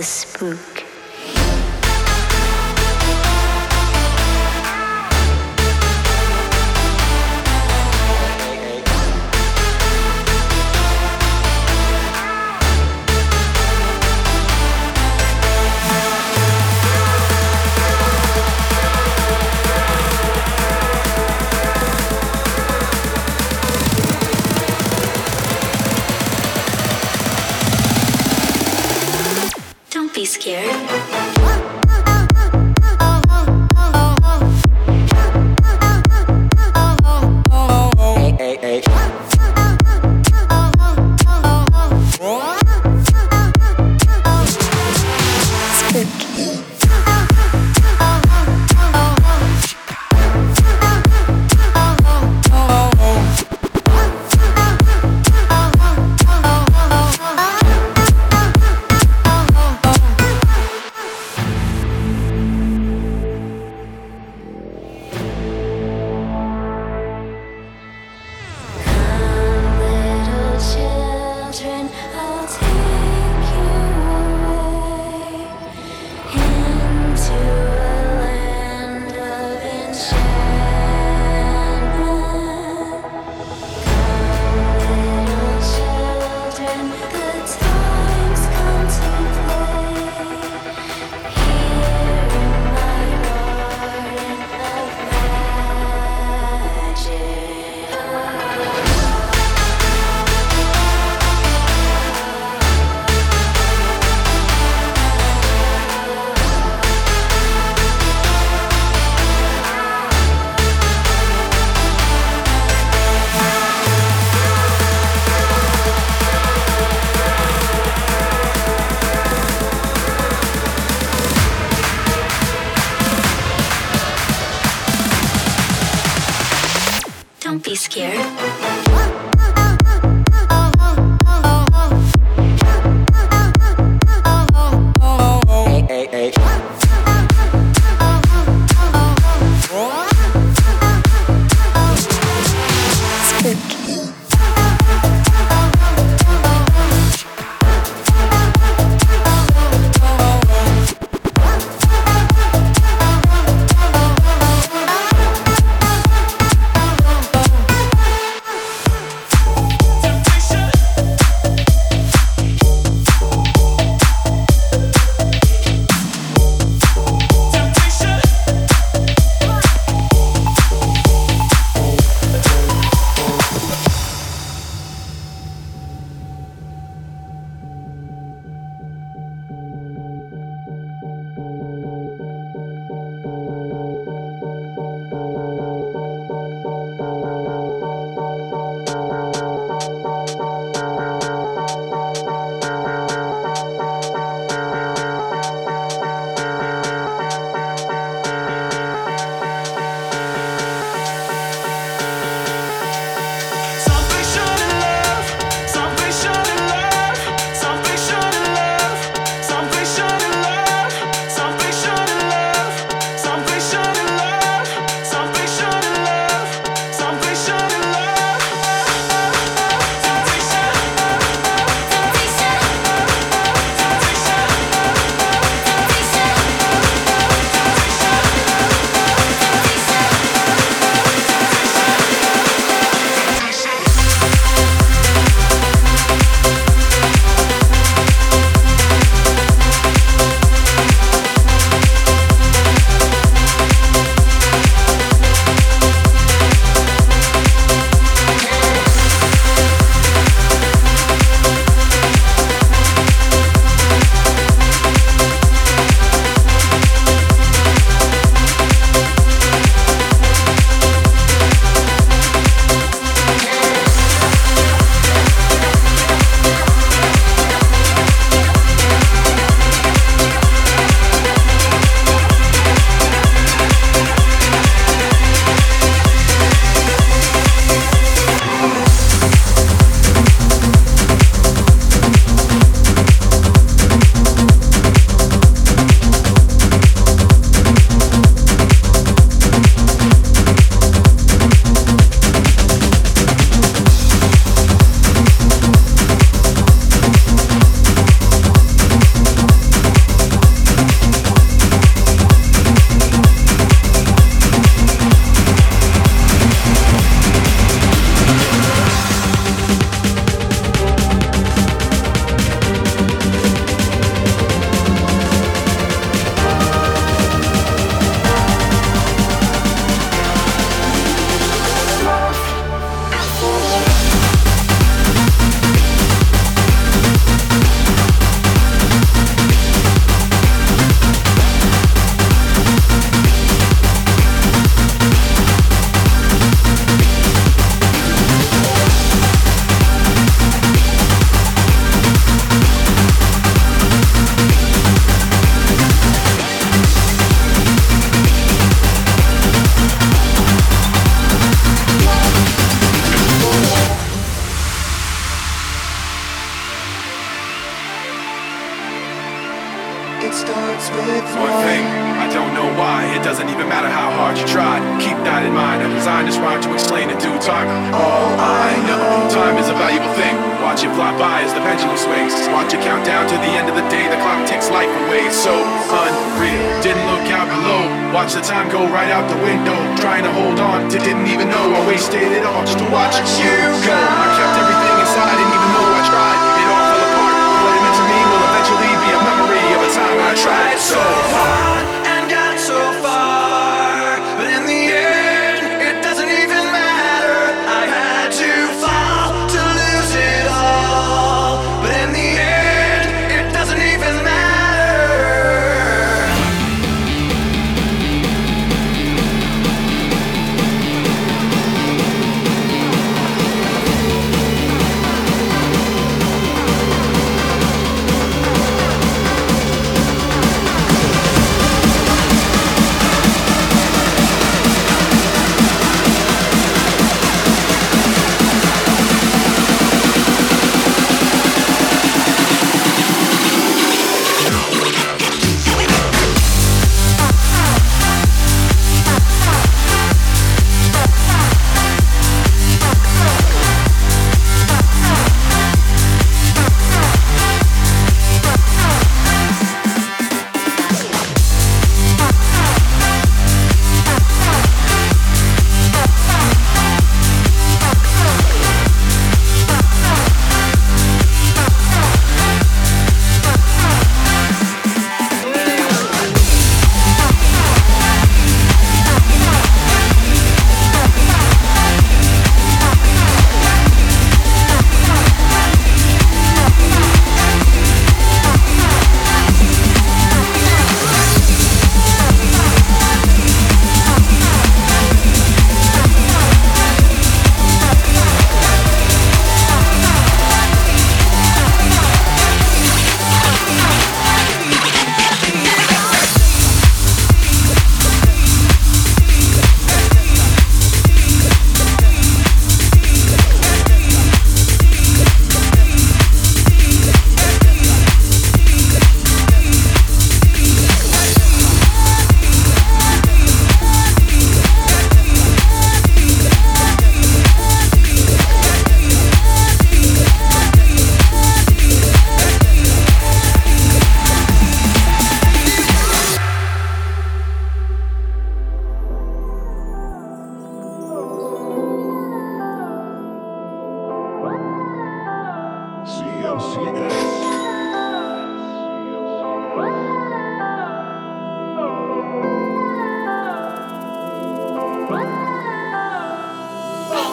the spook.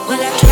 My bet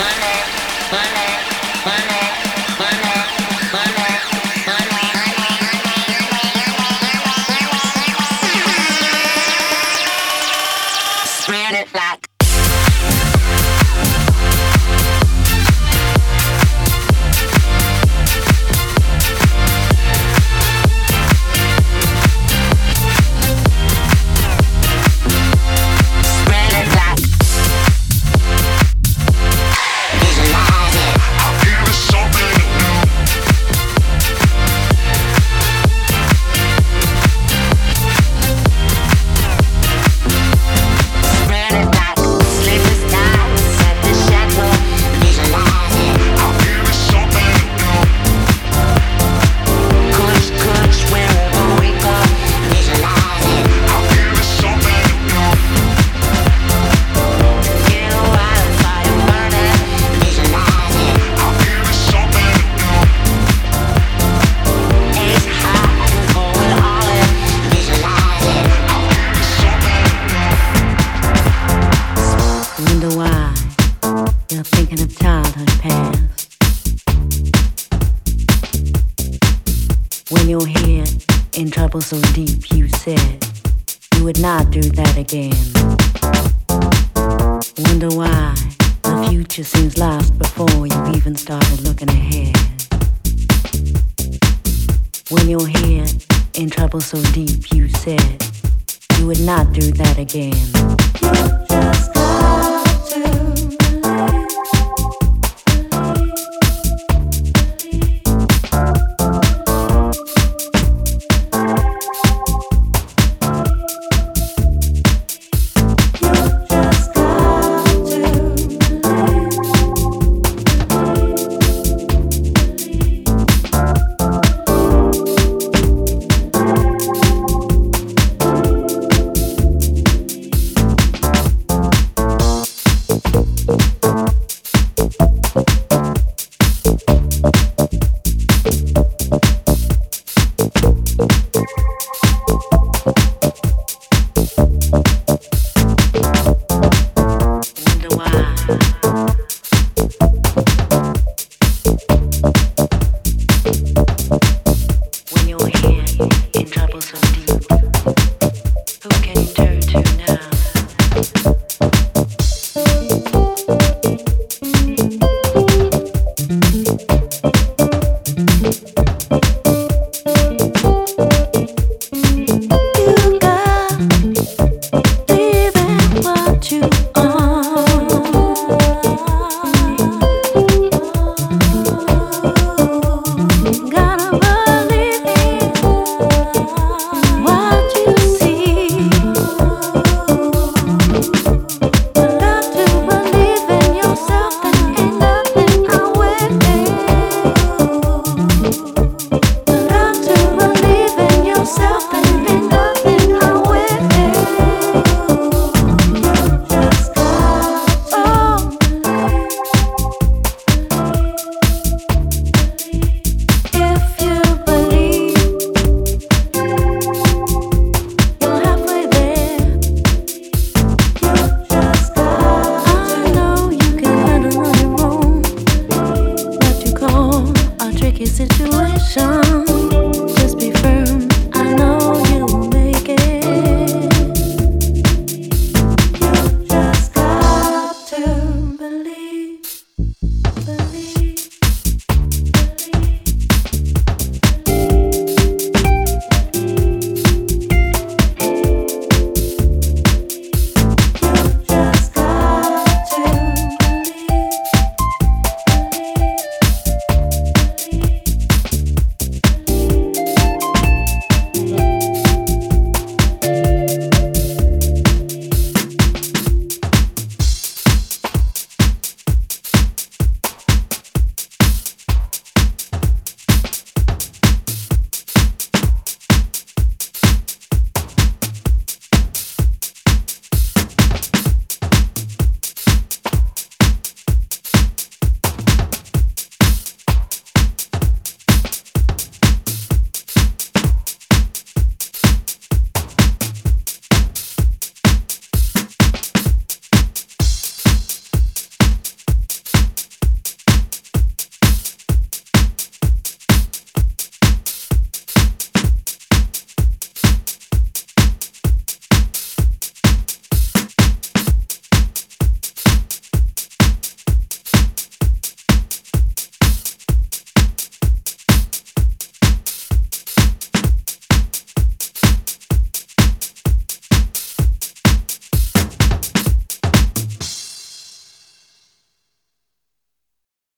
Bye.